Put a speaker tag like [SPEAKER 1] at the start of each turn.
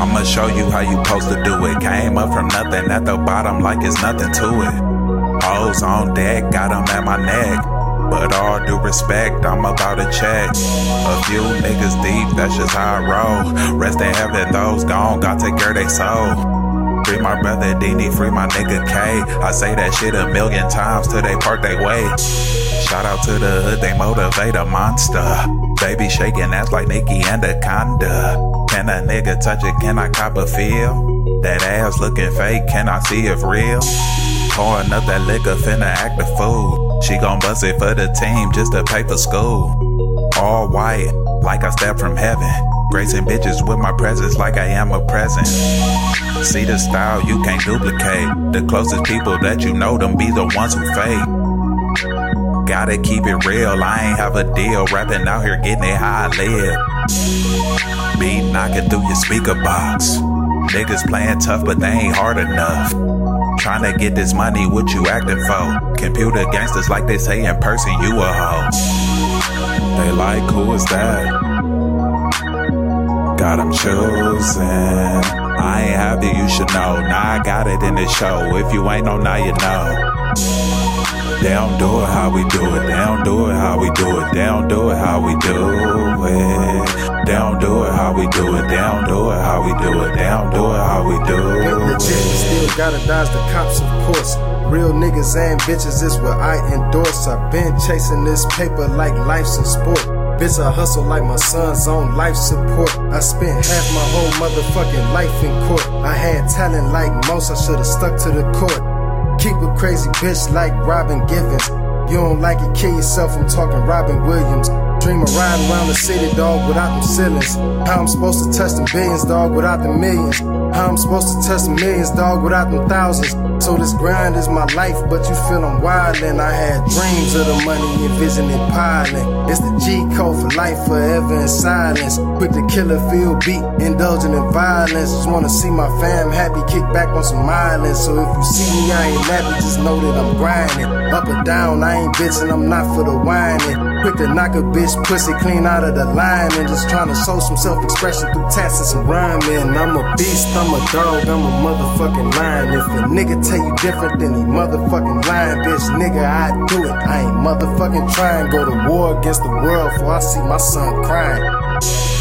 [SPEAKER 1] I'ma show you how you supposed to do it. Came up from nothing at the bottom like it's nothing to it. Hoes on deck, got 'em at my neck. But all due respect, I'm about to check. A few niggas deep, that's just how I roll. Rest in heaven, those gone, got to care they soul. Free my brother Dini, free my nigga K. I say that shit a million times till they part they way. Shout out to the hood, they motivate a monster. Baby shaking ass like Nicki Anaconda. Can a nigga touch it? Can I cop a feel? That ass looking fake, can I see if real? Pouring up that liquor, finna act a fool. She gon' bust it for the team just to pay for school. All white, like I stepped from heaven. Gracing bitches with my presence like I am a present. See the style you can't duplicate. The closest people that you know them be the ones who fake. Gotta keep it real, I ain't have a deal. Rapping out here getting it how I. Beat knocking through your speaker box. Niggas playing tough, but they ain't hard enough. Trying to get this money, what you acting for? Computer gangsters like they say in person, you a hoe. They like, who is that? Got 'em chosen. I ain't happy, you should know. Now I got it in the show. If you ain't know, now you know. Don't do it how we do it. Don't do it how we do it. Don't do it how we do it. Don't do it how we do it. Don't do it how we do it. Don't do it how we do
[SPEAKER 2] Ain't legit,
[SPEAKER 1] it.
[SPEAKER 2] still gotta dodge the cops, of course. Real niggas and bitches is what I endorse. I've been chasing this paper like life's a sport. Bitch, I hustle like my son's on life support. I spent half my whole motherfucking life in court. I had talent like most, I should've stuck to the court. Keep a crazy bitch like Robin Givens. You don't like it, kill yourself. I'm talking Robin Williams. Dream of riding around the city, dog, without them ceilings. How I'm supposed to touch them billions, dog, without the millions. How I'm supposed to touch the millions, dog, without them thousands. So this grind is my life, but you feel I'm wildin'. I had dreams of the money and vision piling. It's the G code for life, forever in silence. Quick to kill a feel beat, indulging in violence. Just wanna see my fam happy, kick back on some islands. So if you see me, I ain't happy, just know that I'm grinding. Up or down, I ain't bitchin', I'm not for the whining. Quick to knock a bitch pussy clean out of the line and just trying to show some self-expression through tats and some rhyming. I'm a beast, I'm a dog, I'm a motherfucking lion. If a nigga tell you different, then he motherfucking lying, bitch. Nigga, I do it. I ain't motherfucking trying. Go to war against the world before I see my son crying.